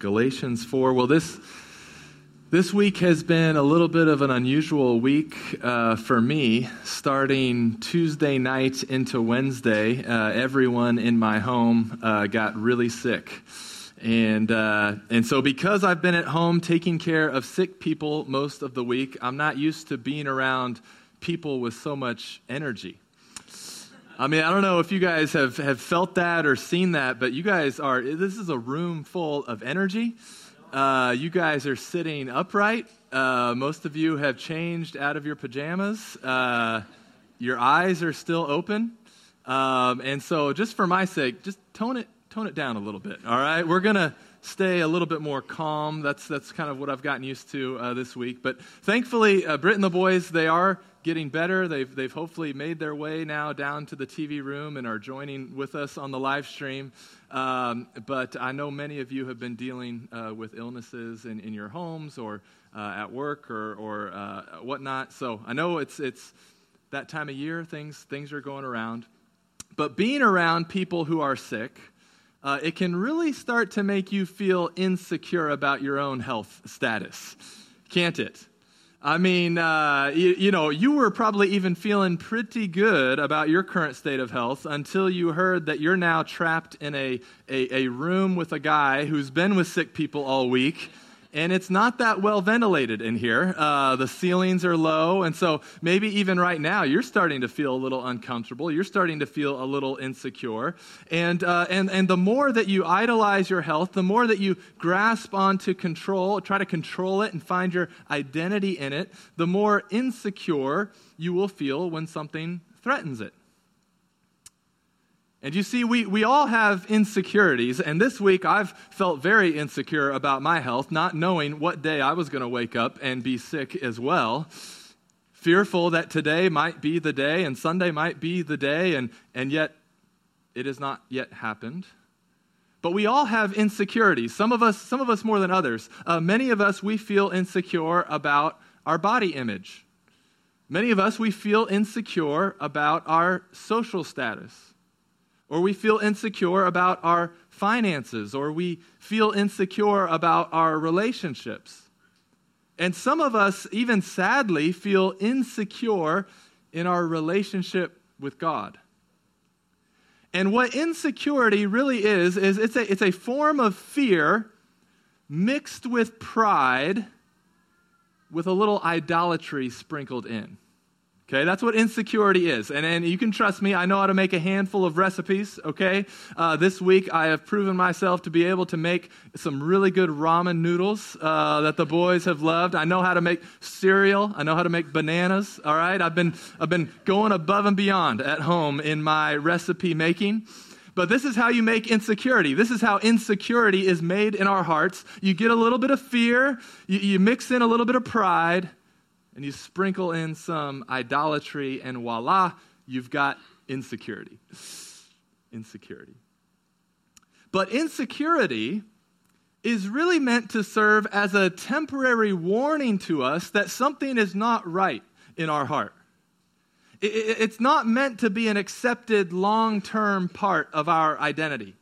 Galatians 4. Well, this, this week has been a little bit of an unusual week uh, for me. Starting Tuesday night into Wednesday, uh, everyone in my home uh, got really sick. And, uh, and so, because I've been at home taking care of sick people most of the week, I'm not used to being around people with so much energy. I mean, I don't know if you guys have, have felt that or seen that, but you guys are, this is a room full of energy. Uh, you guys are sitting upright. Uh, most of you have changed out of your pajamas. Uh, your eyes are still open. Um, and so, just for my sake, just tone it, tone it down a little bit, all right? We're going to stay a little bit more calm. That's, that's kind of what I've gotten used to uh, this week. But thankfully, uh, Britt and the boys, they are getting better. They've, they've hopefully made their way now down to the TV room and are joining with us on the live stream. Um, but I know many of you have been dealing uh, with illnesses in, in your homes or uh, at work or, or uh, whatnot. So I know it's, it's that time of year, things, things are going around. But being around people who are sick, uh, it can really start to make you feel insecure about your own health status, can't it? I mean, uh, you, you, know, you were probably even feeling pretty good about your current state of health until you heard that you're now trapped in a, a, a room with a guy who's been with sick people all week and it's not that well ventilated in here. Uh, the ceilings are low, and so maybe even right now you're starting to feel a little uncomfortable. You're starting to feel a little insecure, and uh, and and the more that you idolize your health, the more that you grasp onto control, try to control it, and find your identity in it, the more insecure you will feel when something threatens it. And you see, we, we all have insecurities. And this week, I've felt very insecure about my health, not knowing what day I was going to wake up and be sick as well. Fearful that today might be the day and Sunday might be the day, and, and yet it has not yet happened. But we all have insecurities. Some of us, some of us more than others. Uh, many of us, we feel insecure about our body image. Many of us, we feel insecure about our social status or we feel insecure about our finances, or we feel insecure about our relationships. And some of us, even sadly, feel insecure in our relationship with God. And what insecurity really is, is it's a, it's a form of fear mixed with pride with a little idolatry sprinkled in. Okay, that's what insecurity is. And, and you can trust me, I know how to make a handful of recipes, okay? Uh, this week I have proven myself to be able to make some really good ramen noodles uh, that the boys have loved. I know how to make cereal, I know how to make bananas, all right? I've been, I've been going above and beyond at home in my recipe making. But this is how you make insecurity. This is how insecurity is made in our hearts. You get a little bit of fear, you, you mix in a little bit of pride, and you sprinkle in some idolatry, and voila, you've got insecurity. Insecurity. But insecurity is really meant to serve as a temporary warning to us that something is not right in our heart. It's not meant to be an accepted long term part of our identity.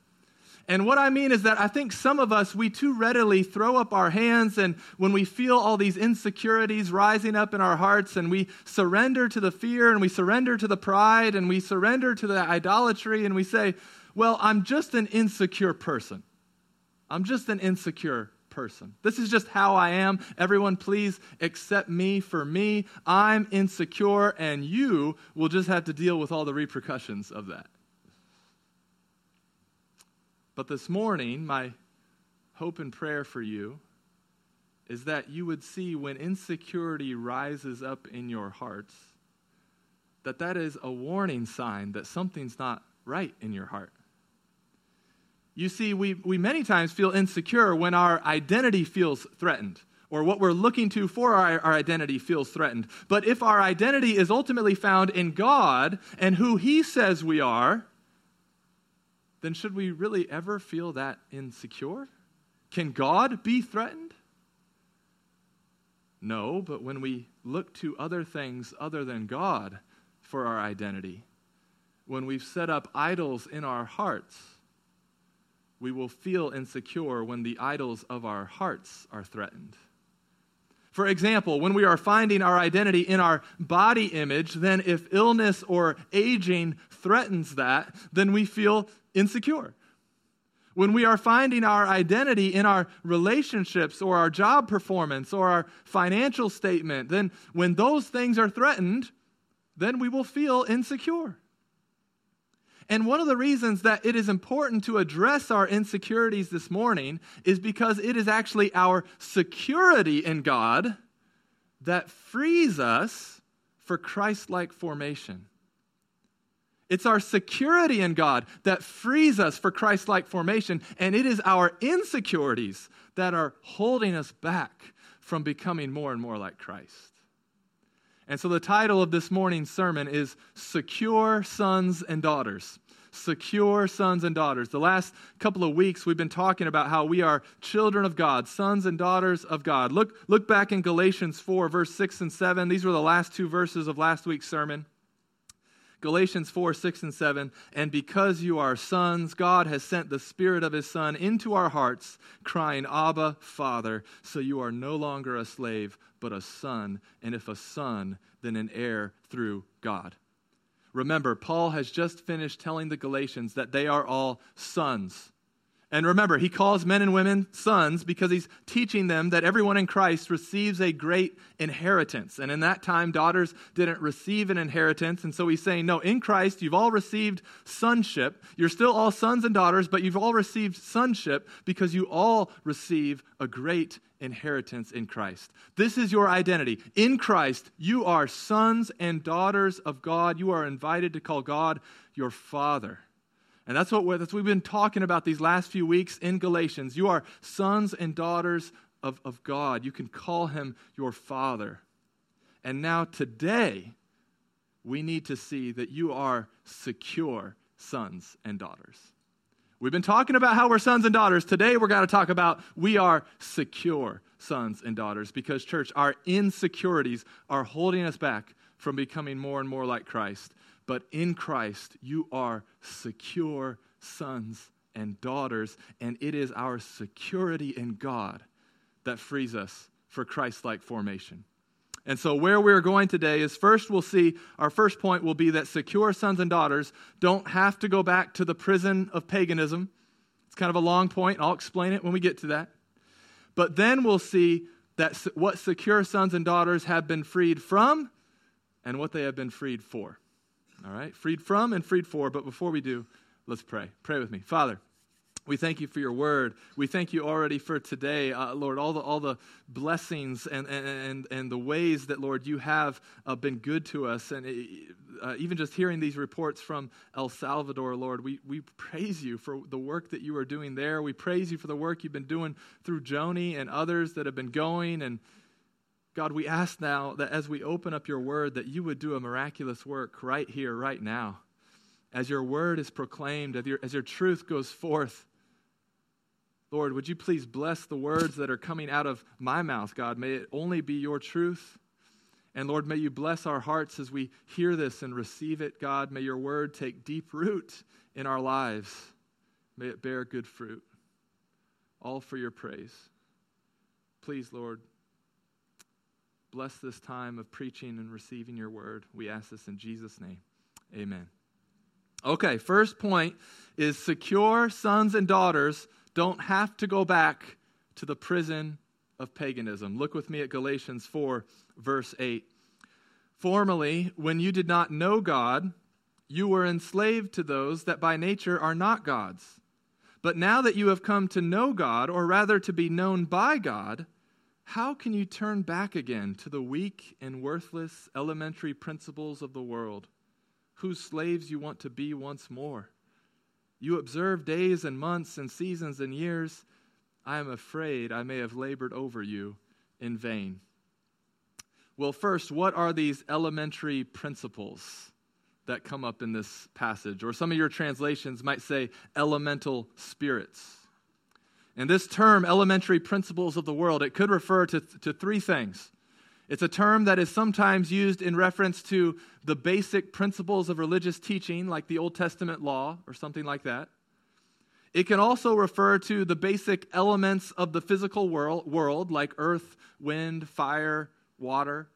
And what I mean is that I think some of us, we too readily throw up our hands, and when we feel all these insecurities rising up in our hearts, and we surrender to the fear, and we surrender to the pride, and we surrender to the idolatry, and we say, Well, I'm just an insecure person. I'm just an insecure person. This is just how I am. Everyone, please accept me for me. I'm insecure, and you will just have to deal with all the repercussions of that. But this morning, my hope and prayer for you is that you would see when insecurity rises up in your hearts that that is a warning sign that something's not right in your heart. You see, we, we many times feel insecure when our identity feels threatened or what we're looking to for our, our, identity feels threatened. But if our identity is ultimately found in God and who He says we are, then should we really ever feel that insecure? Can God be threatened? No, but when we look to other things other than God for our identity, when we've set up idols in our hearts, we will feel insecure when the idols of our hearts are threatened. For example, when we are finding our identity in our body image, then if illness or aging threatens that, then we feel insecure. When we are finding our identity in our relationships or our job performance or our financial statement, then when those things are threatened, then we will feel insecure. And one of the reasons that it is important to address our insecurities this morning is because it is actually our security in God that frees us for Christ like formation. It's our security in God that frees us for Christ like formation, and it is our insecurities that are holding us back from becoming more and more like Christ. And so the title of this morning's sermon is Secure Sons and Daughters. Secure sons and daughters. The last couple of weeks, we've been talking about how we are children of God, sons and daughters of God. Look, look back in Galatians 4, verse 6 and 7. These were the last two verses of last week's sermon. Galatians 4, 6, and 7. And because you are sons, God has sent the Spirit of His Son into our hearts, crying, Abba, Father. So you are no longer a slave, but a son. And if a son, then an heir through God. Remember, Paul has just finished telling the Galatians that they are all sons. And remember, he calls men and women sons because he's teaching them that everyone in Christ receives a great inheritance. And in that time, daughters didn't receive an inheritance. And so he's saying, no, in Christ, you've all received sonship. You're still all sons and daughters, but you've all received sonship because you all receive a great inheritance in Christ. This is your identity. In Christ, you are sons and daughters of God. You are invited to call God your Father. And that's what, that's what we've been talking about these last few weeks in Galatians. You are sons and daughters of, of God. You can call him your father. And now, today, we need to see that you are secure sons and daughters. We've been talking about how we're sons and daughters. Today, we're going to talk about we are secure sons and daughters because, church, our insecurities are holding us back from becoming more and more like Christ. But in Christ, you are secure sons and daughters, and it is our security in God that frees us for Christ like formation. And so, where we're going today is first, we'll see our first point will be that secure sons and daughters don't have to go back to the prison of paganism. It's kind of a long point. I'll explain it when we get to that. But then we'll see that what secure sons and daughters have been freed from and what they have been freed for. All right? Freed from and freed for. But before we do, let's pray. Pray with me. Father, we thank you for your word. We thank you already for today, uh, Lord, all the, all the blessings and, and, and the ways that, Lord, you have uh, been good to us. And uh, even just hearing these reports from El Salvador, Lord, we, we praise you for the work that you are doing there. We praise you for the work you've been doing through Joni and others that have been going and God, we ask now that as we open up your word, that you would do a miraculous work right here, right now. As your word is proclaimed, as your, as your truth goes forth, Lord, would you please bless the words that are coming out of my mouth, God? May it only be your truth. And Lord, may you bless our hearts as we hear this and receive it, God. May your word take deep root in our lives. May it bear good fruit, all for your praise. Please, Lord, Bless this time of preaching and receiving your word. We ask this in Jesus' name. Amen. Okay, first point is secure sons and daughters don't have to go back to the prison of paganism. Look with me at Galatians 4, verse 8. Formerly, when you did not know God, you were enslaved to those that by nature are not God's. But now that you have come to know God, or rather to be known by God, how can you turn back again to the weak and worthless elementary principles of the world, whose slaves you want to be once more? You observe days and months and seasons and years. I am afraid I may have labored over you in vain. Well, first, what are these elementary principles that come up in this passage? Or some of your translations might say elemental spirits. And this term, elementary principles of the world, it could refer to, to three things. It's a term that is sometimes used in reference to the basic principles of religious teaching, like the Old Testament law or something like that. It can also refer to the basic elements of the physical world, world like earth, wind, fire, water.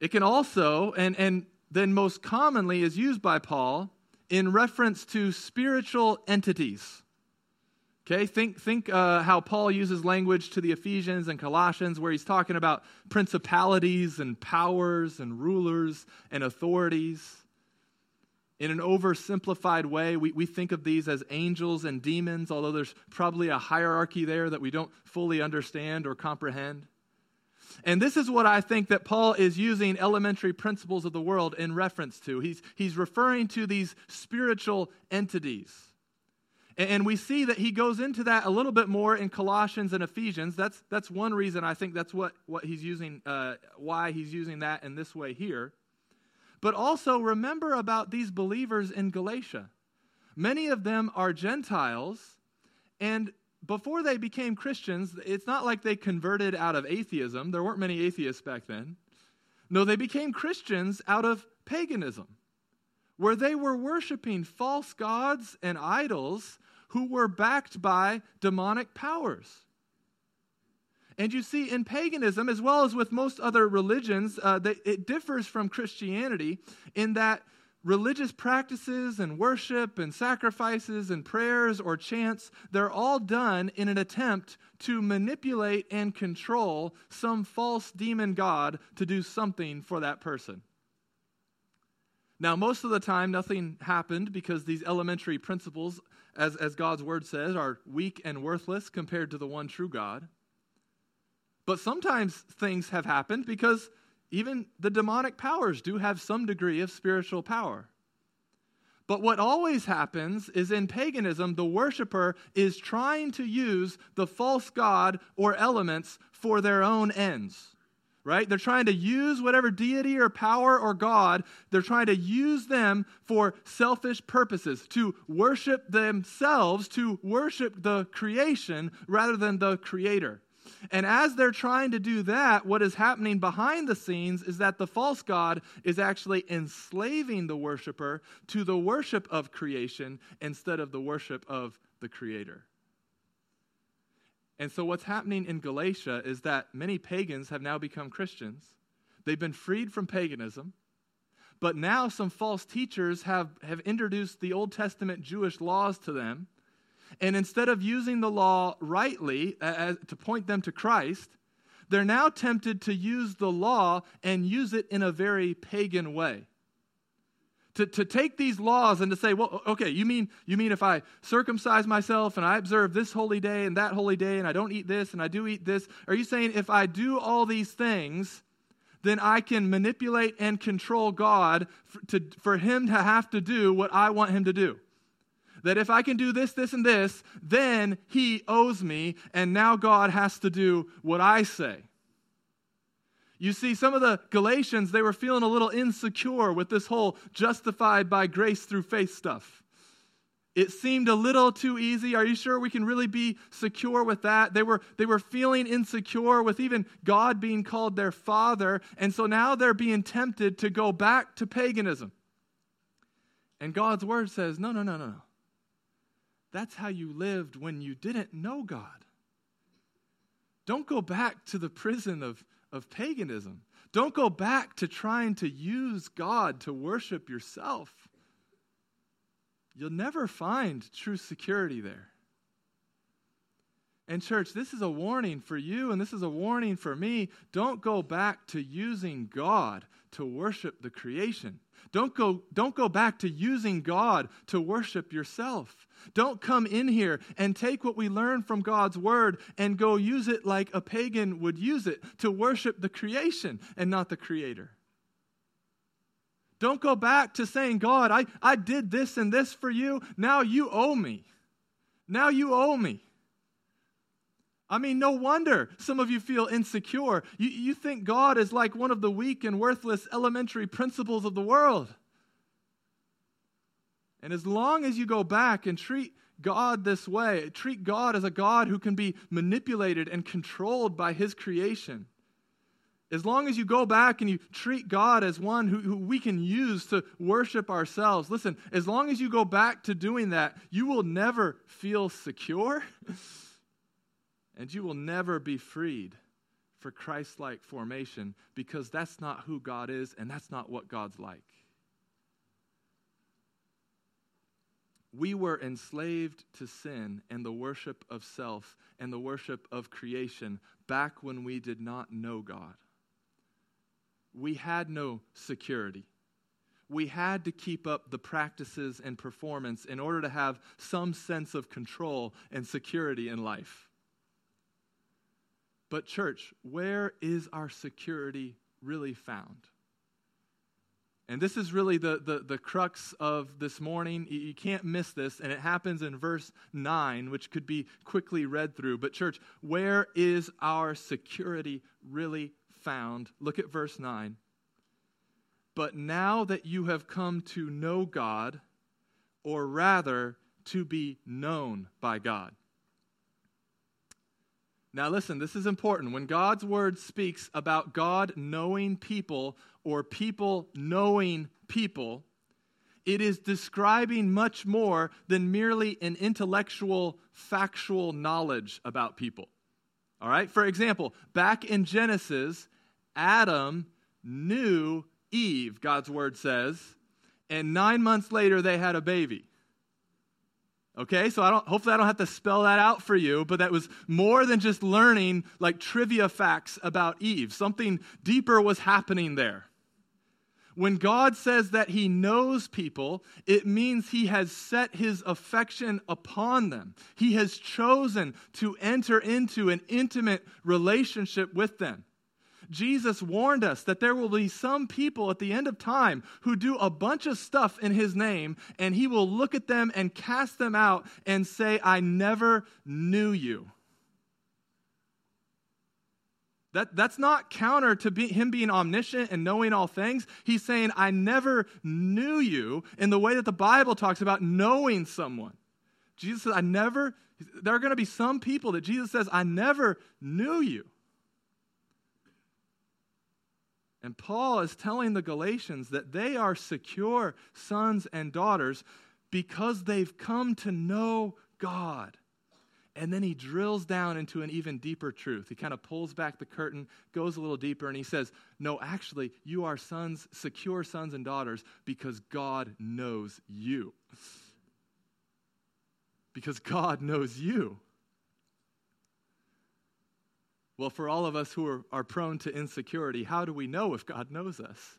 It can also, and, and then most commonly is used by Paul in reference to spiritual entities. Okay, think, think uh, how Paul uses language to the Ephesians and Colossians, where he's talking about principalities and powers and rulers and authorities. In an oversimplified way, we, we think of these as angels and demons, although there's probably a hierarchy there that we don't fully understand or comprehend. And this is what I think that Paul is using elementary principles of the world in reference to. He's, he's referring to these spiritual entities. And we see that he goes into that a little bit more in Colossians and Ephesians. That's, that's one reason I think that's what, what he's using, uh, why he's using that in this way here. But also remember about these believers in Galatia. Many of them are Gentiles, and before they became Christians, it's not like they converted out of atheism. There weren't many atheists back then. No, they became Christians out of paganism, where they were worshiping false gods and idols who were backed by demonic powers. And you see, in paganism, as well as with most other religions, uh, that it differs from Christianity in that religious practices and worship and sacrifices and prayers or chants, they're all done in an attempt to manipulate and control some false demon god to do something for that person. Now, most of the time, nothing happened because these elementary principles as, as God's word says, are weak and worthless compared to the one true God. But sometimes things have happened because even the demonic powers do have some degree of spiritual power. But what always happens is in paganism, the worshiper is trying to use the false god or elements for their own ends right? They're trying to use whatever deity or power or God, they're trying to use them for selfish purposes, to worship themselves, to worship the creation rather than the creator. And as they're trying to do that, what is happening behind the scenes is that the false God is actually enslaving the worshiper to the worship of creation instead of the worship of the creator. And so, what's happening in Galatia is that many pagans have now become Christians. They've been freed from paganism. But now, some false teachers have, have introduced the Old Testament Jewish laws to them. And instead of using the law rightly as, to point them to Christ, they're now tempted to use the law and use it in a very pagan way to, to take these laws and to say, well, okay, you mean, you mean if I circumcise myself and I observe this holy day and that holy day and I don't eat this and I do eat this, are you saying if I do all these things, then I can manipulate and control God for, to, for him to have to do what I want him to do? That if I can do this, this, and this, then he owes me, and now God has to do what I say. You see, some of the Galatians, they were feeling a little insecure with this whole justified by grace through faith stuff. It seemed a little too easy. Are you sure we can really be secure with that? They were, they were feeling insecure with even God being called their father. And so now they're being tempted to go back to paganism. And God's word says, no, no, no, no, no. That's how you lived when you didn't know God. Don't go back to the prison of of paganism. Don't go back to trying to use God to worship yourself. You'll never find true security there. And, church, this is a warning for you, and this is a warning for me. Don't go back to using God to worship the creation. Don't go, don't go back to using God to worship yourself. Don't come in here and take what we learn from God's word and go use it like a pagan would use it to worship the creation and not the creator. Don't go back to saying, God, I, I did this and this for you. Now you owe me. Now you owe me. I mean, no wonder some of you feel insecure. You, you think God is like one of the weak and worthless elementary principles of the world. And as long as you go back and treat God this way, treat God as a God who can be manipulated and controlled by his creation, As long as you go back and you treat God as one who, who, we can use to worship ourselves, listen, as long as you go back to doing that, you will never feel secure and you will never be freed for Christ like formation because that's not who God is and that's not what God's like. We were enslaved to sin and the worship of self and the worship of creation back when we did not know God. We had no security. We had to keep up the practices and performance in order to have some sense of control and security in life. But, church, where is our security really found? And this is really the, the, the crux of this morning. You can't miss this, and it happens in verse 9, which could be quickly read through. But, church, where is our security really found? Look at verse 9. But now that you have come to know God, or rather, to be known by God. Now, listen, this is important. When God's word speaks about God knowing people or people knowing people, it is describing much more than merely an intellectual, factual knowledge about people. All right? For example, back in Genesis, Adam knew Eve, God's word says, and nine months later they had a baby. Okay, so I don't hopefully I don't have to spell that out for you, but that was more than just learning like trivia facts about Eve. Something deeper was happening there. When God says that he knows people, it means he has set his affection upon them. He has chosen to enter into an intimate relationship with them. Jesus warned us that there will be some people at the end of time who do a bunch of stuff in his name, and he will look at them and cast them out and say, I never knew you. That, that's not counter to be, him being omniscient and knowing all things. He's saying, I never knew you in the way that the Bible talks about knowing someone. Jesus says, I never, there are going to be some people that Jesus says, I never knew you. And Paul is telling the Galatians that they are secure sons and daughters because they've come to know God. And then he drills down into an even deeper truth. He kind of pulls back the curtain, goes a little deeper, and he says, No, actually, you are sons, secure sons and daughters, because God knows you. Because God knows you. Well, for all of us who are, are prone to insecurity, how do we know if God knows us?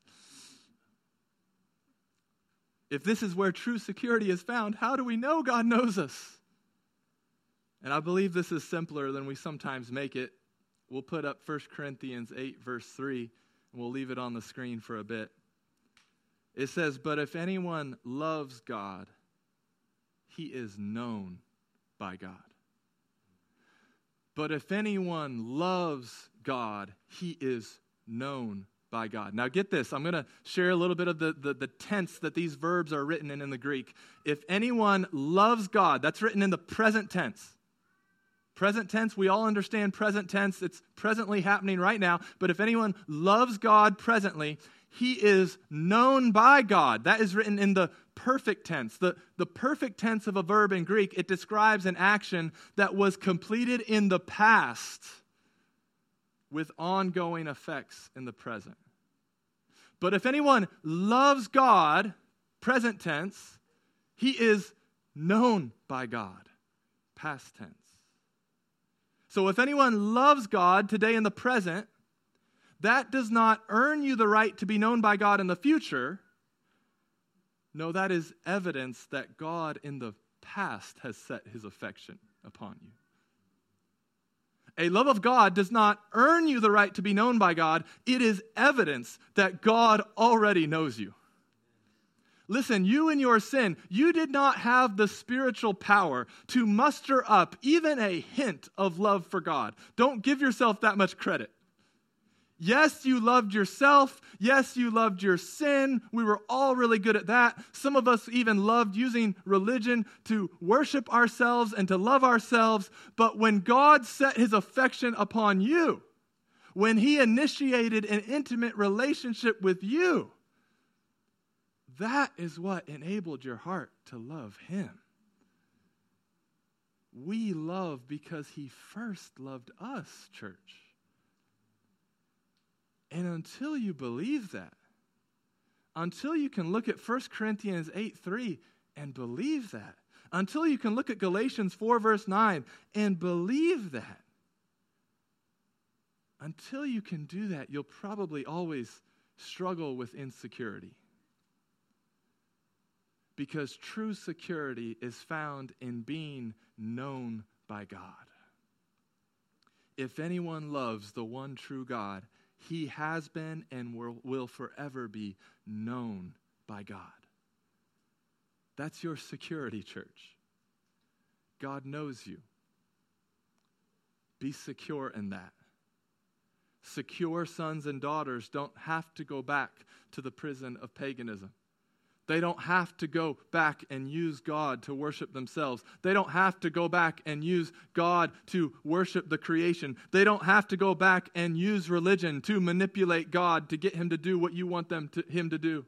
If this is where true security is found, how do we know God knows us? And I believe this is simpler than we sometimes make it. We'll put up 1 Corinthians 8, verse 3, and we'll leave it on the screen for a bit. It says, But if anyone loves God, he is known by God. But if anyone loves God, he is known by God. Now, get this. I'm going to share a little bit of the, the, the, tense that these verbs are written in in the Greek. If anyone loves God, that's written in the present tense. Present tense, we all understand present tense. It's presently happening right now. But if anyone loves God presently, he is known by God. That is written in the perfect tense. The, the perfect tense of a verb in Greek, it describes an action that was completed in the past with ongoing effects in the present. But if anyone loves God, present tense, he is known by God, past tense. So if anyone loves God today in the present, that does not earn you the right to be known by God in the future. No, that is evidence that God in the past has set his affection upon you. A love of God does not earn you the right to be known by God, it is evidence that God already knows you. Listen, you in your sin, you did not have the spiritual power to muster up even a hint of love for God. Don't give yourself that much credit. Yes, you loved yourself. Yes, you loved your sin. We were all really good at that. Some of us even loved using religion to worship ourselves and to love ourselves. But when God set his affection upon you, when he initiated an intimate relationship with you. That is what enabled your heart to love him. We love because he first loved us, church. And until you believe that, until you can look at 1 Corinthians 8 3 and believe that, until you can look at Galatians 4, verse 9, and believe that, until you can do that, you'll probably always struggle with insecurity. Because true security is found in being known by God. If anyone loves the one true God, he has been and will, forever be known by God. That's your security, church. God knows you. Be secure in that. Secure sons and daughters don't have to go back to the prison of paganism. They don't have to go back and use God to worship themselves. They don't have to go back and use God to worship the creation. They don't have to go back and use religion to manipulate God to get him to do what you want them to, him to do.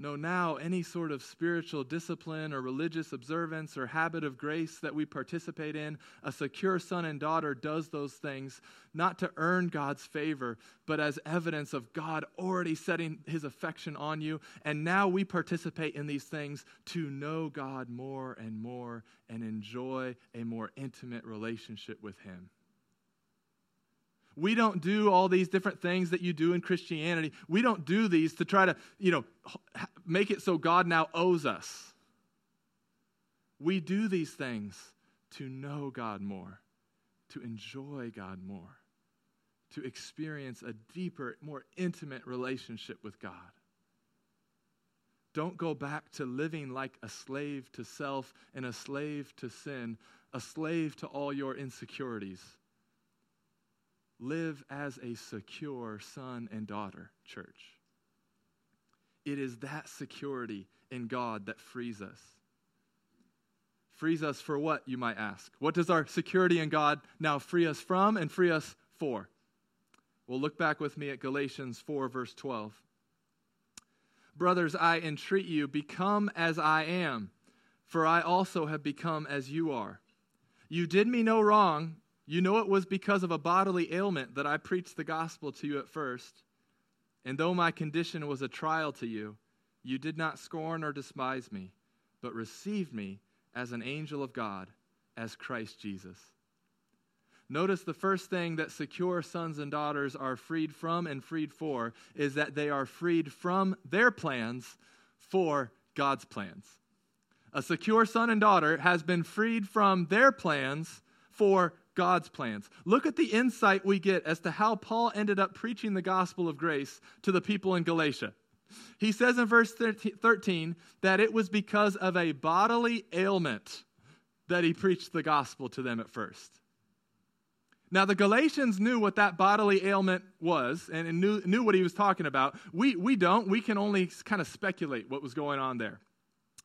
No, now any sort of spiritual discipline or religious observance or habit of grace that we participate in, a secure son and daughter does those things not to earn God's favor, but as evidence of God already setting his affection on you. And now we participate in these things to know God more and more and enjoy a more intimate relationship with him. We don't do all these different things that you do in Christianity. We don't do these to try to, you know, make it so God now owes us. We do these things to know God more, to enjoy God more, to experience a deeper, more intimate relationship with God. Don't go back to living like a slave to self and a slave to sin, a slave to all your insecurities live as a secure son and daughter, church. It is that security in God that frees us. Frees us for what, you might ask? What does our security in God now free us from and free us for? Well, look back with me at Galatians 4, verse 12. Brothers, I entreat you, become as I am, for I also have become as you are. You did me no wrong you know it was because of a bodily ailment that I preached the gospel to you at first. And though my condition was a trial to you, you did not scorn or despise me, but received me as an angel of God, as Christ Jesus. Notice the first thing that secure sons and daughters are freed from and freed for is that they are freed from their plans for God's plans. A secure son and daughter has been freed from their plans for God's plans. Look at the insight we get as to how Paul ended up preaching the gospel of grace to the people in Galatia. He says in verse 13 that it was because of a bodily ailment that he preached the gospel to them at first. Now, the Galatians knew what that bodily ailment was and knew, knew what he was talking about. We, we don't. We can only kind of speculate what was going on there.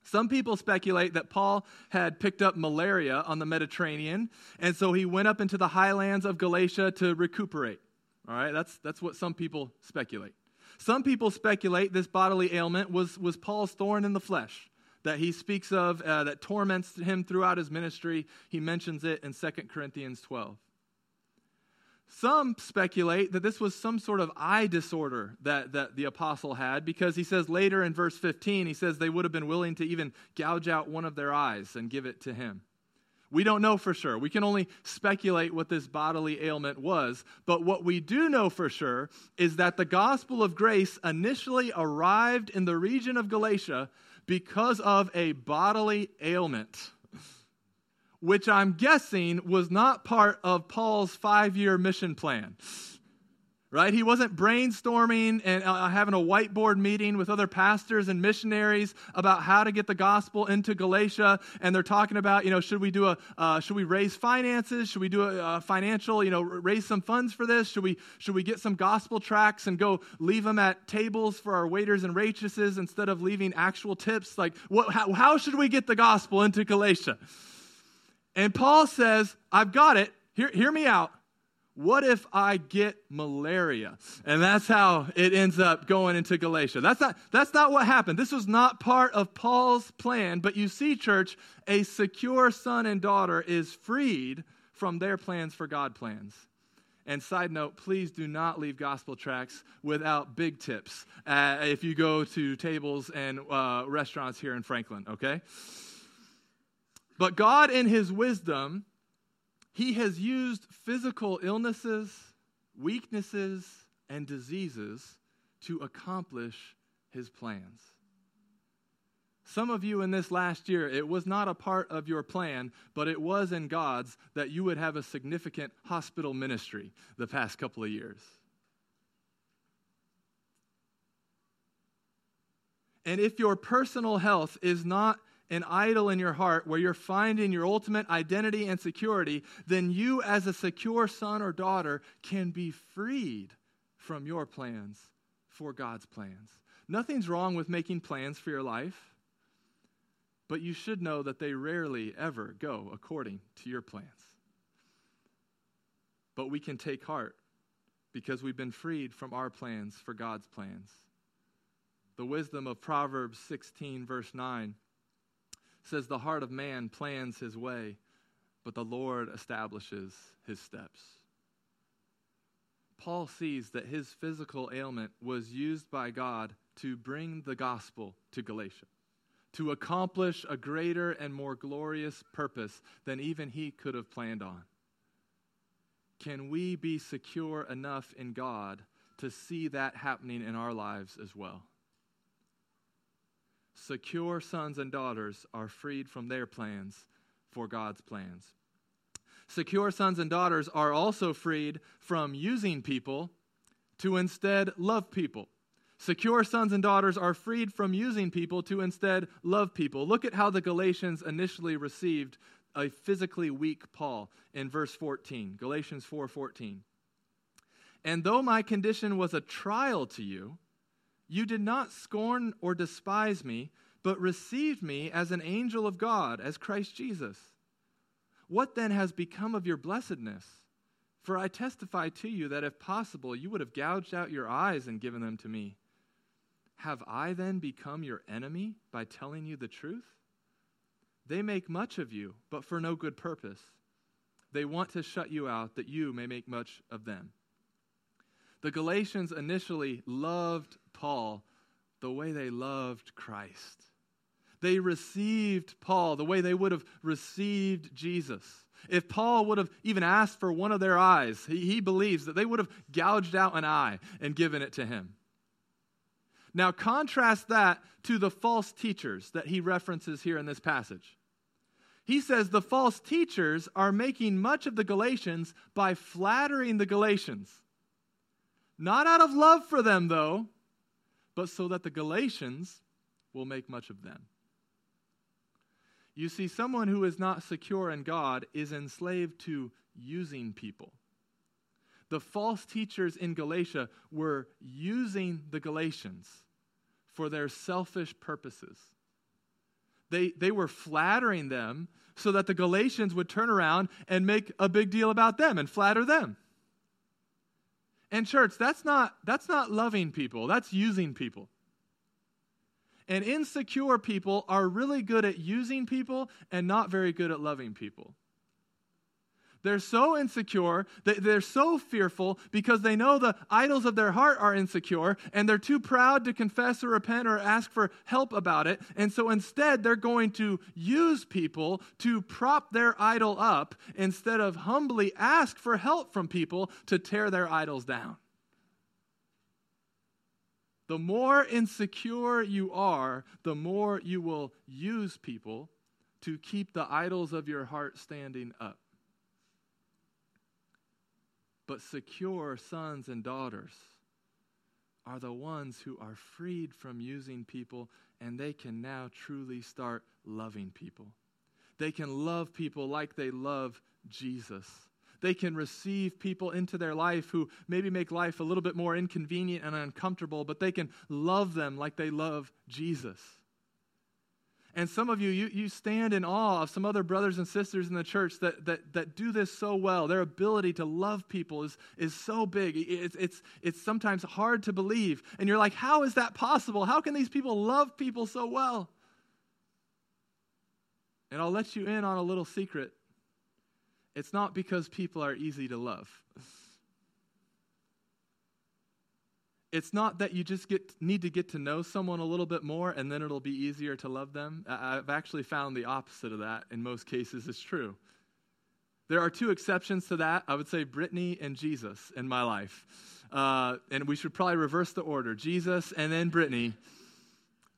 Some people speculate that Paul had picked up malaria on the Mediterranean, and so he went up into the highlands of Galatia to recuperate. All right, that's, that's what some people speculate. Some people speculate this bodily ailment was, was Paul's thorn in the flesh that he speaks of uh, that torments him throughout his ministry. He mentions it in 2 Corinthians 12. Some speculate that this was some sort of eye disorder that, that the apostle had because he says later in verse 15, he says they would have been willing to even gouge out one of their eyes and give it to him. We don't know for sure. We can only speculate what this bodily ailment was. But what we do know for sure is that the gospel of grace initially arrived in the region of Galatia because of a bodily ailment which I'm guessing was not part of Paul's five year mission plan. Right? He wasn't brainstorming and uh, having a whiteboard meeting with other pastors and missionaries about how to get the gospel into Galatia. And they're talking about, you know, should we do a, uh, should we raise finances? Should we do a, a financial, you know, raise some funds for this? Should we, should we get some gospel tracts and go leave them at tables for our waiters and waitresses instead of leaving actual tips? Like, what, how, how should we get the gospel into Galatia? And Paul says, I've got it. Hear, hear me out. what if I get malaria? And that's how it ends up going into Galatia. That's not, that's not what happened. This was not part of Paul's plan. But you see, church, a secure son and daughter is freed from their plans for God plans. And side note, please do not leave gospel tracts without big tips uh, if you go to tables and uh, restaurants here in Franklin, okay? But God, in His wisdom, He has used physical illnesses, weaknesses, and diseases to accomplish His plans. Some of you in this last year, it was not a part of your plan, but it was in God's that you would have a significant hospital ministry the past couple of years. And if your personal health is not an idol in your heart where you're finding your ultimate identity and security, then you, as a secure son or daughter, can be freed from your plans for God's plans. Nothing's wrong with making plans for your life. But you should know that they rarely ever go according to your plans. But we can take heart because we've been freed from our plans for God's plans. The wisdom of Proverbs 16, verse 9 says, The heart of man plans his way, but the Lord establishes his steps. Paul sees that his physical ailment was used by God to bring the gospel to Galatia to accomplish a greater and more glorious purpose than even he could have planned on? Can we be secure enough in God to see that happening in our lives as well? Secure sons and daughters are freed from their plans for God's plans. Secure sons and daughters are also freed from using people to instead love people. Secure sons and daughters are freed from using people to instead love people. Look at how the Galatians initially received a physically weak Paul in verse 14, Galatians 4:14. And though my condition was a trial to you, you did not scorn or despise me, but received me as an angel of God, as Christ Jesus. What then has become of your blessedness? For I testify to you that if possible, you would have gouged out your eyes and given them to me. Have I then become your enemy by telling you the truth? They make much of you, but for no good purpose. They want to shut you out that you may make much of them. The Galatians initially loved Paul the way they loved Christ. They received Paul the way they would have received Jesus. If Paul would have even asked for one of their eyes, he, he believes that they would have gouged out an eye and given it to him. Now, contrast that to the false teachers that he references here in this passage. He says the false teachers are making much of the Galatians by flattering the Galatians. Not out of love for them, though, but so that the Galatians will make much of them. You see, someone who is not secure in God is enslaved to using people. The false teachers in Galatia were using the Galatians for their selfish purposes. They, they were flattering them so that the Galatians would turn around and make a big deal about them and flatter them. And church, that's not, that's not loving people, that's using people. And insecure people are really good at using people and not very good at loving people. They're so insecure, they're so fearful because they know the idols of their heart are insecure and they're too proud to confess or repent or ask for help about it. And so instead, they're going to use people to prop their idol up instead of humbly ask for help from people to tear their idols down. The more insecure you are, the more you will use people to keep the idols of your heart standing up but secure sons and daughters are the ones who are freed from using people and they can now truly start loving people. They can love people like they love Jesus. They can receive people into their life who maybe make life a little bit more inconvenient and uncomfortable, but they can love them like they love Jesus. And some of you, you, you stand in awe of some other brothers and sisters in the church that, that, that do this so well. Their ability to love people is, is so big. It's, it's, it's sometimes hard to believe. And you're like, how is that possible? How can these people love people so well? And I'll let you in on a little secret. It's not because people are easy to love. it's not that you just get, need to get to know someone a little bit more and then it'll be easier to love them. I've actually found the opposite of that in most cases is true. There are two exceptions to that. I would say Brittany and Jesus in my life. Uh, and we should probably reverse the order Jesus and then Brittany.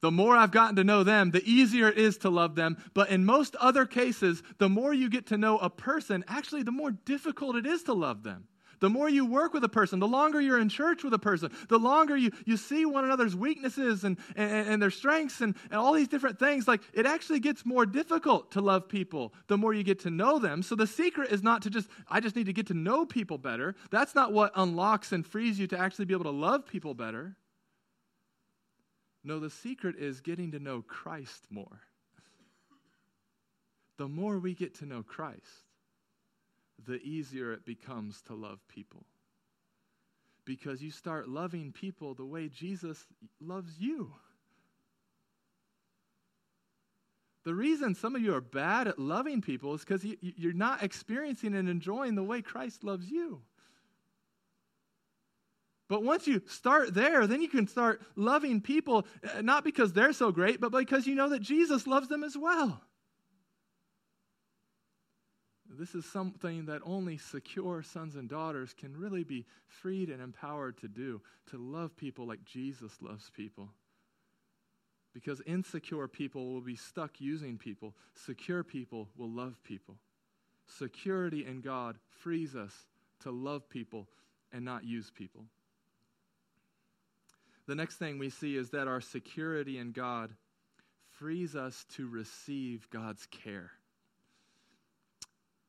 The more I've gotten to know them, the easier it is to love them. But in most other cases, the more you get to know a person, actually, the more difficult it is to love them. The more you work with a person, the longer you're in church with a person, the longer you, you see one another's weaknesses and, and, and their strengths and, and all these different things, like it actually gets more difficult to love people the more you get to know them. So the secret is not to just, I just need to get to know people better. That's not what unlocks and frees you to actually be able to love people better. No, the secret is getting to know Christ more. The more we get to know Christ, the easier it becomes to love people. Because you start loving people the way Jesus loves you. The reason some of you are bad at loving people is because you, you're not experiencing and enjoying the way Christ loves you. But once you start there, then you can start loving people, uh, not because they're so great, but because you know that Jesus loves them as well. This is something that only secure sons and daughters can really be freed and empowered to do, to love people like Jesus loves people. Because insecure people will be stuck using people, secure people will love people. Security in God frees us to love people and not use people. The next thing we see is that our security in God frees us to receive God's care.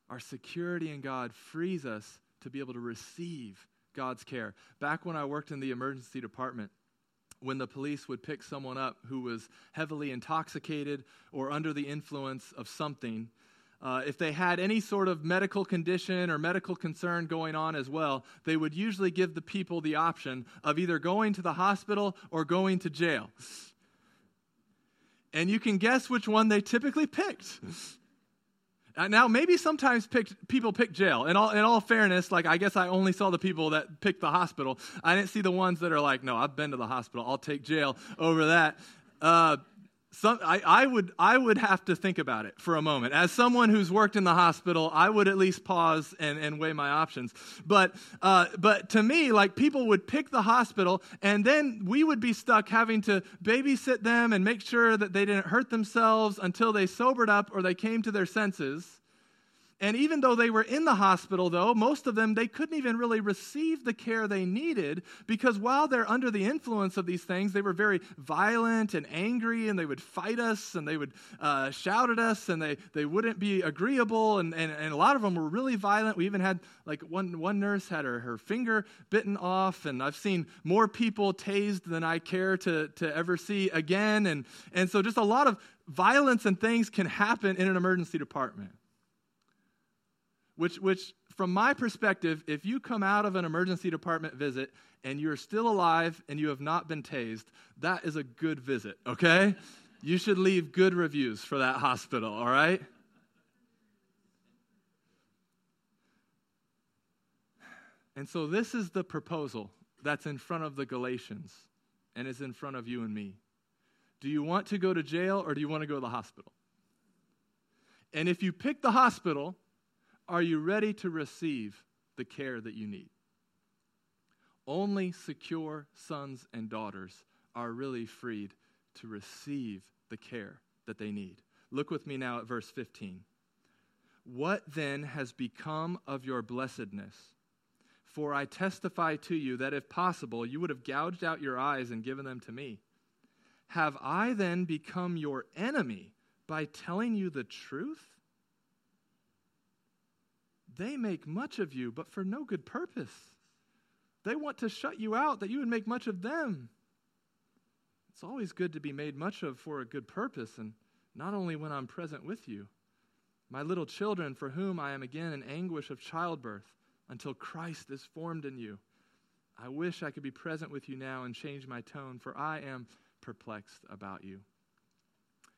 Our security in God frees us to be able to receive God's care. Back when I worked in the emergency department, when the police would pick someone up who was heavily intoxicated or under the influence of something, uh, if they had any sort of medical condition or medical concern going on as well, they would usually give the people the option of either going to the hospital or going to jail. And you can guess which one they typically picked. Uh, now, maybe sometimes picked, people pick jail. In all, in all fairness, like I guess I only saw the people that picked the hospital. I didn't see the ones that are like, no, I've been to the hospital. I'll take jail over that. Uh, some, I, I, would, I would have to think about it for a moment. As someone who's worked in the hospital, I would at least pause and, and weigh my options. But, uh, but to me, like people would pick the hospital, and then we would be stuck having to babysit them and make sure that they didn't hurt themselves until they sobered up or they came to their senses. And even though they were in the hospital, though, most of them, they couldn't even really receive the care they needed because while they're under the influence of these things, they were very violent and angry and they would fight us and they would uh, shout at us and they, they wouldn't be agreeable. And, and, and a lot of them were really violent. We even had, like, one, one nurse had her, her finger bitten off. And I've seen more people tased than I care to, to ever see again. And, and so just a lot of violence and things can happen in an emergency department. Which, which, from my perspective, if you come out of an emergency department visit and you're still alive and you have not been tased, that is a good visit, okay? You should leave good reviews for that hospital, all right? And so, this is the proposal that's in front of the Galatians and is in front of you and me. Do you want to go to jail or do you want to go to the hospital? And if you pick the hospital, are you ready to receive the care that you need? Only secure sons and daughters are really freed to receive the care that they need. Look with me now at verse 15. What then has become of your blessedness? For I testify to you that if possible, you would have gouged out your eyes and given them to me. Have I then become your enemy by telling you the truth? They make much of you, but for no good purpose. They want to shut you out that you would make much of them. It's always good to be made much of for a good purpose and not only when I'm present with you, my little children, for whom I am again in anguish of childbirth, until Christ is formed in you. I wish I could be present with you now and change my tone, for I am perplexed about you.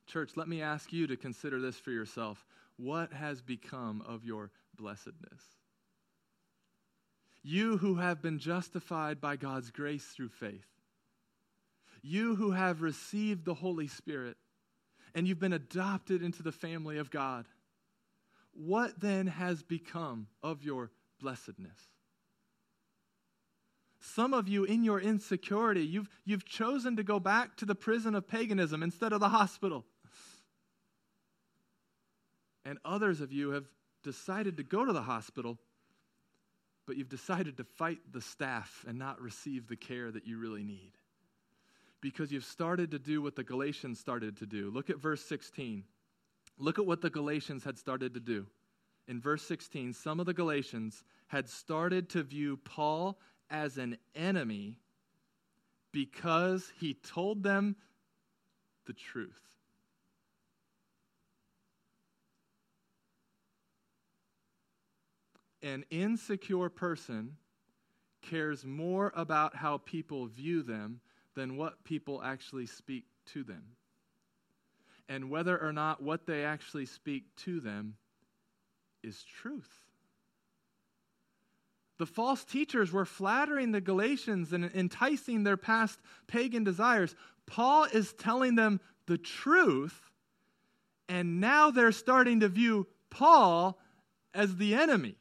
Church, let me ask you to consider this for yourself. What has become of your blessedness? You who have been justified by God's grace through faith, you who have received the Holy Spirit, and you've been adopted into the family of God, what then has become of your blessedness? Some of you, in your insecurity, you've, you've chosen to go back to the prison of paganism instead of the hospital. And others of you have decided to go to the hospital, but you've decided to fight the staff and not receive the care that you really need. Because you've started to do what the Galatians started to do. Look at verse 16. Look at what the Galatians had started to do. In verse 16, some of the Galatians had started to view Paul as an enemy because he told them the truth. An insecure person cares more about how people view them than what people actually speak to them. And whether or not what they actually speak to them is truth. The false teachers were flattering the Galatians and enticing their past pagan desires. Paul is telling them the truth, and now they're starting to view Paul as the enemy.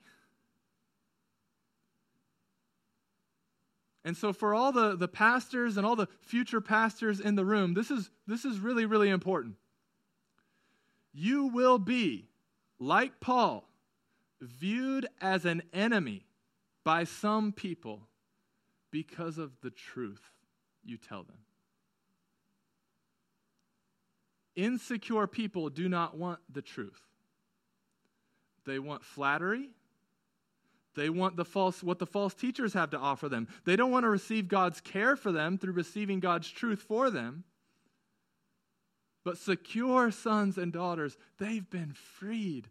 And so, for all the, the pastors and all the future pastors in the room, this is, this is really, really important. You will be, like Paul, viewed as an enemy by some people because of the truth you tell them. Insecure people do not want the truth. They want flattery. They want the false what the false teachers have to offer them. They don't want to receive God's care for them through receiving God's truth for them. But secure sons and daughters, they've been freed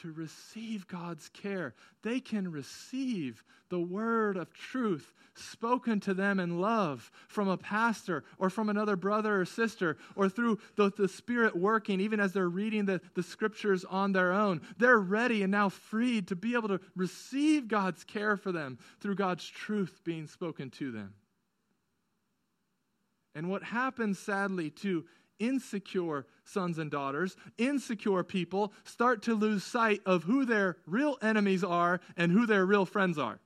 to receive God's care. They can receive the word of truth spoken to them in love from a pastor or from another brother or sister or through the, the Spirit working, even as they're reading the, the scriptures on their own. They're ready and now freed to be able to receive God's care for them through God's truth being spoken to them. And what happens, sadly, to insecure sons and daughters, insecure people start to lose sight of who their real enemies are and who their real friends are.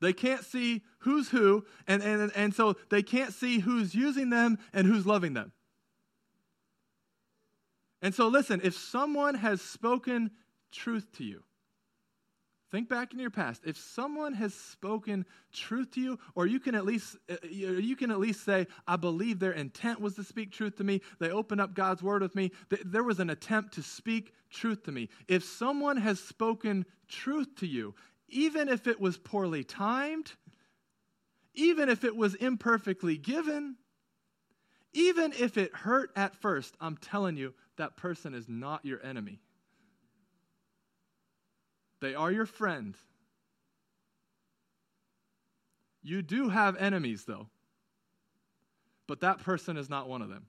They can't see who's who, and, and, and so they can't see who's using them and who's loving them. And so, listen, if someone has spoken truth to you, Think back in your past. If someone has spoken truth to you, or you can at least uh, you can at least say, "I believe their intent was to speak truth to me. They opened up God's word with me. There was an attempt to speak truth to me." If someone has spoken truth to you, even if it was poorly timed, even if it was imperfectly given, even if it hurt at first, I'm telling you, that person is not your enemy. They are your friend. You do have enemies, though, but that person is not one of them.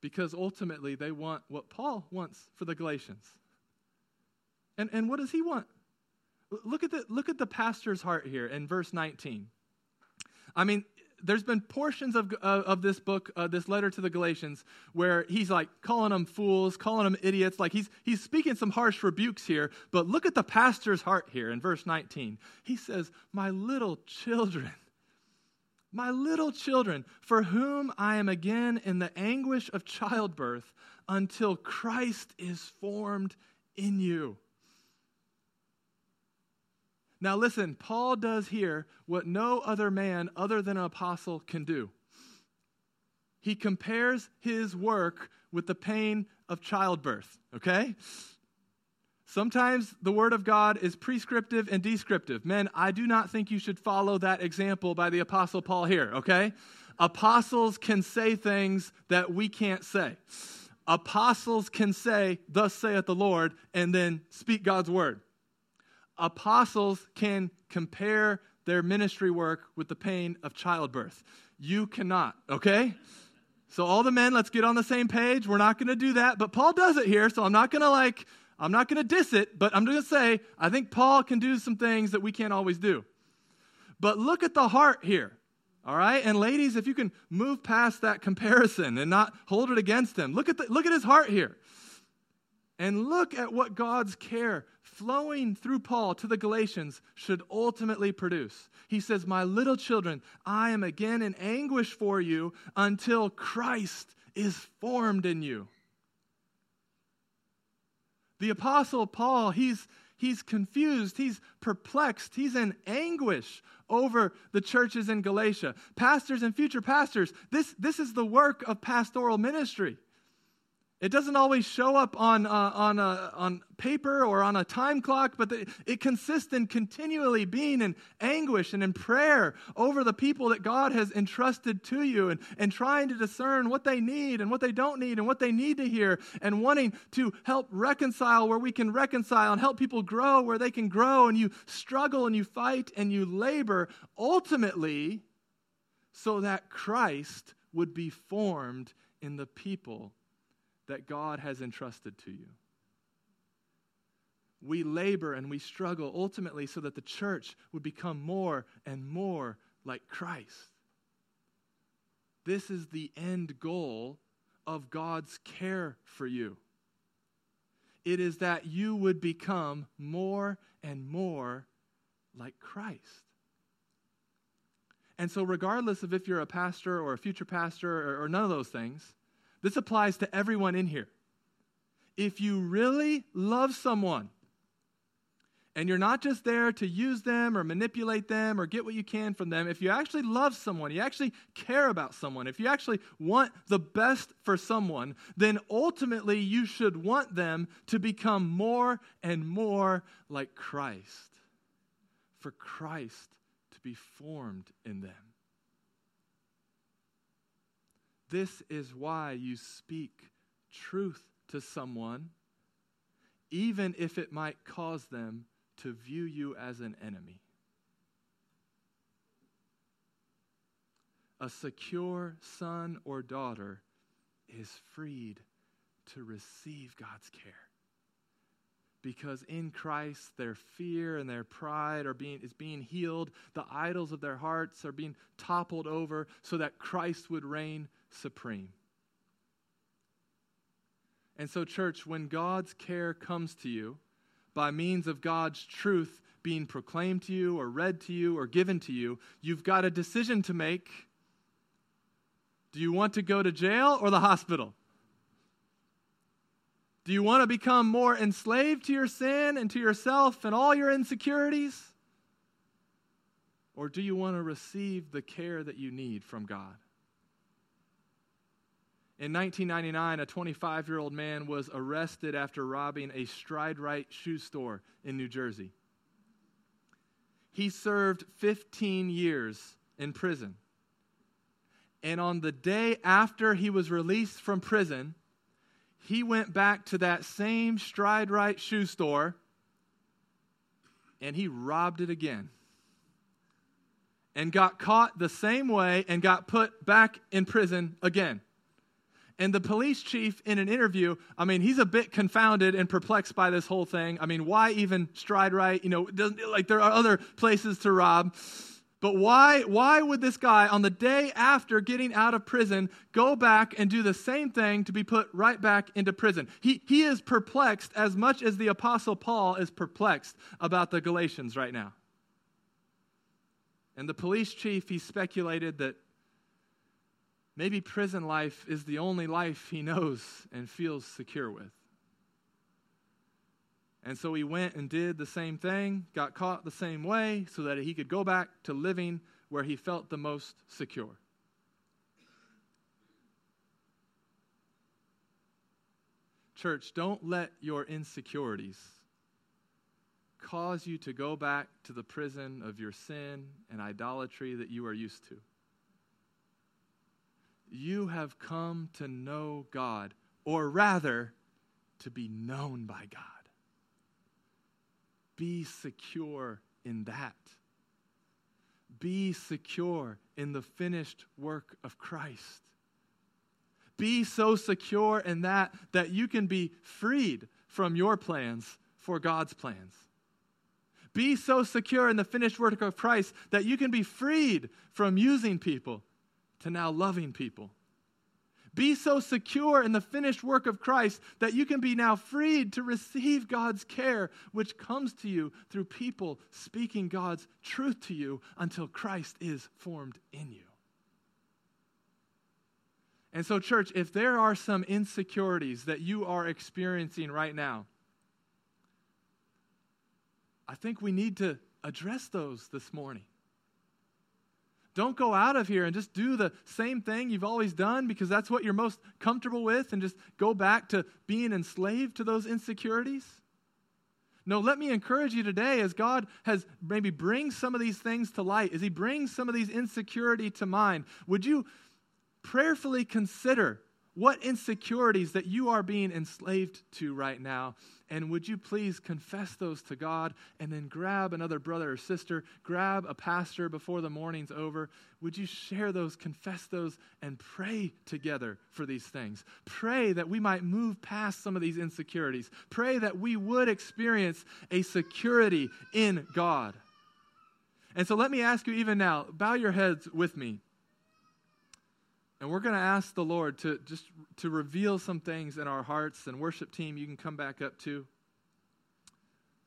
Because ultimately, they want what Paul wants for the Galatians. And, and what does he want? Look at, the, look at the pastor's heart here in verse 19. I mean, there's been portions of, of this book, uh, this letter to the Galatians, where he's like calling them fools, calling them idiots. Like he's, he's speaking some harsh rebukes here. But look at the pastor's heart here in verse 19. He says, My little children, my little children, for whom I am again in the anguish of childbirth until Christ is formed in you. Now, listen, Paul does here what no other man other than an apostle can do. He compares his work with the pain of childbirth, okay? Sometimes the word of God is prescriptive and descriptive. Men, I do not think you should follow that example by the apostle Paul here, okay? Apostles can say things that we can't say. Apostles can say, Thus saith the Lord, and then speak God's word. Apostles can compare their ministry work with the pain of childbirth. You cannot, okay? So, all the men, let's get on the same page. We're not going to do that, but Paul does it here, so I'm not going to like, I'm not going to diss it, but I'm going to say, I think Paul can do some things that we can't always do. But look at the heart here. All right? And ladies, if you can move past that comparison and not hold it against him, look at, the, look at his heart here. And look at what God's care flowing through Paul to the Galatians should ultimately produce. He says, My little children, I am again in anguish for you until Christ is formed in you. The Apostle Paul, he's he's confused, he's perplexed, he's in anguish over the churches in Galatia. Pastors and future pastors, this, this is the work of pastoral ministry. It doesn't always show up on, uh, on, a, on paper or on a time clock, but the, it consists in continually being in anguish and in prayer over the people that God has entrusted to you and, and trying to discern what they need and what they don't need and what they need to hear and wanting to help reconcile where we can reconcile and help people grow where they can grow. And you struggle and you fight and you labor ultimately so that Christ would be formed in the people that God has entrusted to you. We labor and we struggle ultimately so that the church would become more and more like Christ. This is the end goal of God's care for you. It is that you would become more and more like Christ. And so, regardless of if you're a pastor or a future pastor or, or none of those things, this applies to everyone in here. If you really love someone, and you're not just there to use them or manipulate them or get what you can from them, if you actually love someone, you actually care about someone, if you actually want the best for someone, then ultimately you should want them to become more and more like Christ, for Christ to be formed in them. This is why you speak truth to someone, even if it might cause them to view you as an enemy. A secure son or daughter is freed to receive God's care. Because in Christ, their fear and their pride are being, is being healed. The idols of their hearts are being toppled over so that Christ would reign supreme. And so, church, when God's care comes to you by means of God's truth being proclaimed to you or read to you or given to you, you've got a decision to make. Do you want to go to jail or the hospital? Do you want to become more enslaved to your sin and to yourself and all your insecurities? Or do you want to receive the care that you need from God? In 1999, a 25 year old man was arrested after robbing a Stride Rite shoe store in New Jersey. He served 15 years in prison. And on the day after he was released from prison, he went back to that same Stride Rite shoe store and he robbed it again. And got caught the same way and got put back in prison again. And the police chief, in an interview, I mean, he's a bit confounded and perplexed by this whole thing. I mean, why even Stride Rite? You know, like there are other places to rob. But why, why would this guy, on the day after getting out of prison, go back and do the same thing to be put right back into prison? He, he is perplexed as much as the Apostle Paul is perplexed about the Galatians right now. And the police chief, he speculated that Maybe prison life is the only life he knows and feels secure with. And so he went and did the same thing, got caught the same way, so that he could go back to living where he felt the most secure. Church, don't let your insecurities cause you to go back to the prison of your sin and idolatry that you are used to. You have come to know God, or rather, to be known by God. Be secure in that. Be secure in the finished work of Christ. Be so secure in that that you can be freed from your plans for God's plans. Be so secure in the finished work of Christ that you can be freed from using people to now loving people. Be so secure in the finished work of Christ that you can be now freed to receive God's care, which comes to you through people speaking God's truth to you until Christ is formed in you. And so, church, if there are some insecurities that you are experiencing right now, I think we need to address those this morning. Don't go out of here and just do the same thing you've always done because that's what you're most comfortable with and just go back to being enslaved to those insecurities. No, let me encourage you today as God has maybe bring some of these things to light, as He brings some of these insecurity to mind, would you prayerfully consider what insecurities that you are being enslaved to right now. And would you please confess those to God and then grab another brother or sister, grab a pastor before the morning's over? Would you share those, confess those, and pray together for these things? Pray that we might move past some of these insecurities. Pray that we would experience a security in God. And so let me ask you, even now, bow your heads with me. And we're going to ask the Lord to just to reveal some things in our hearts. And worship team, you can come back up too.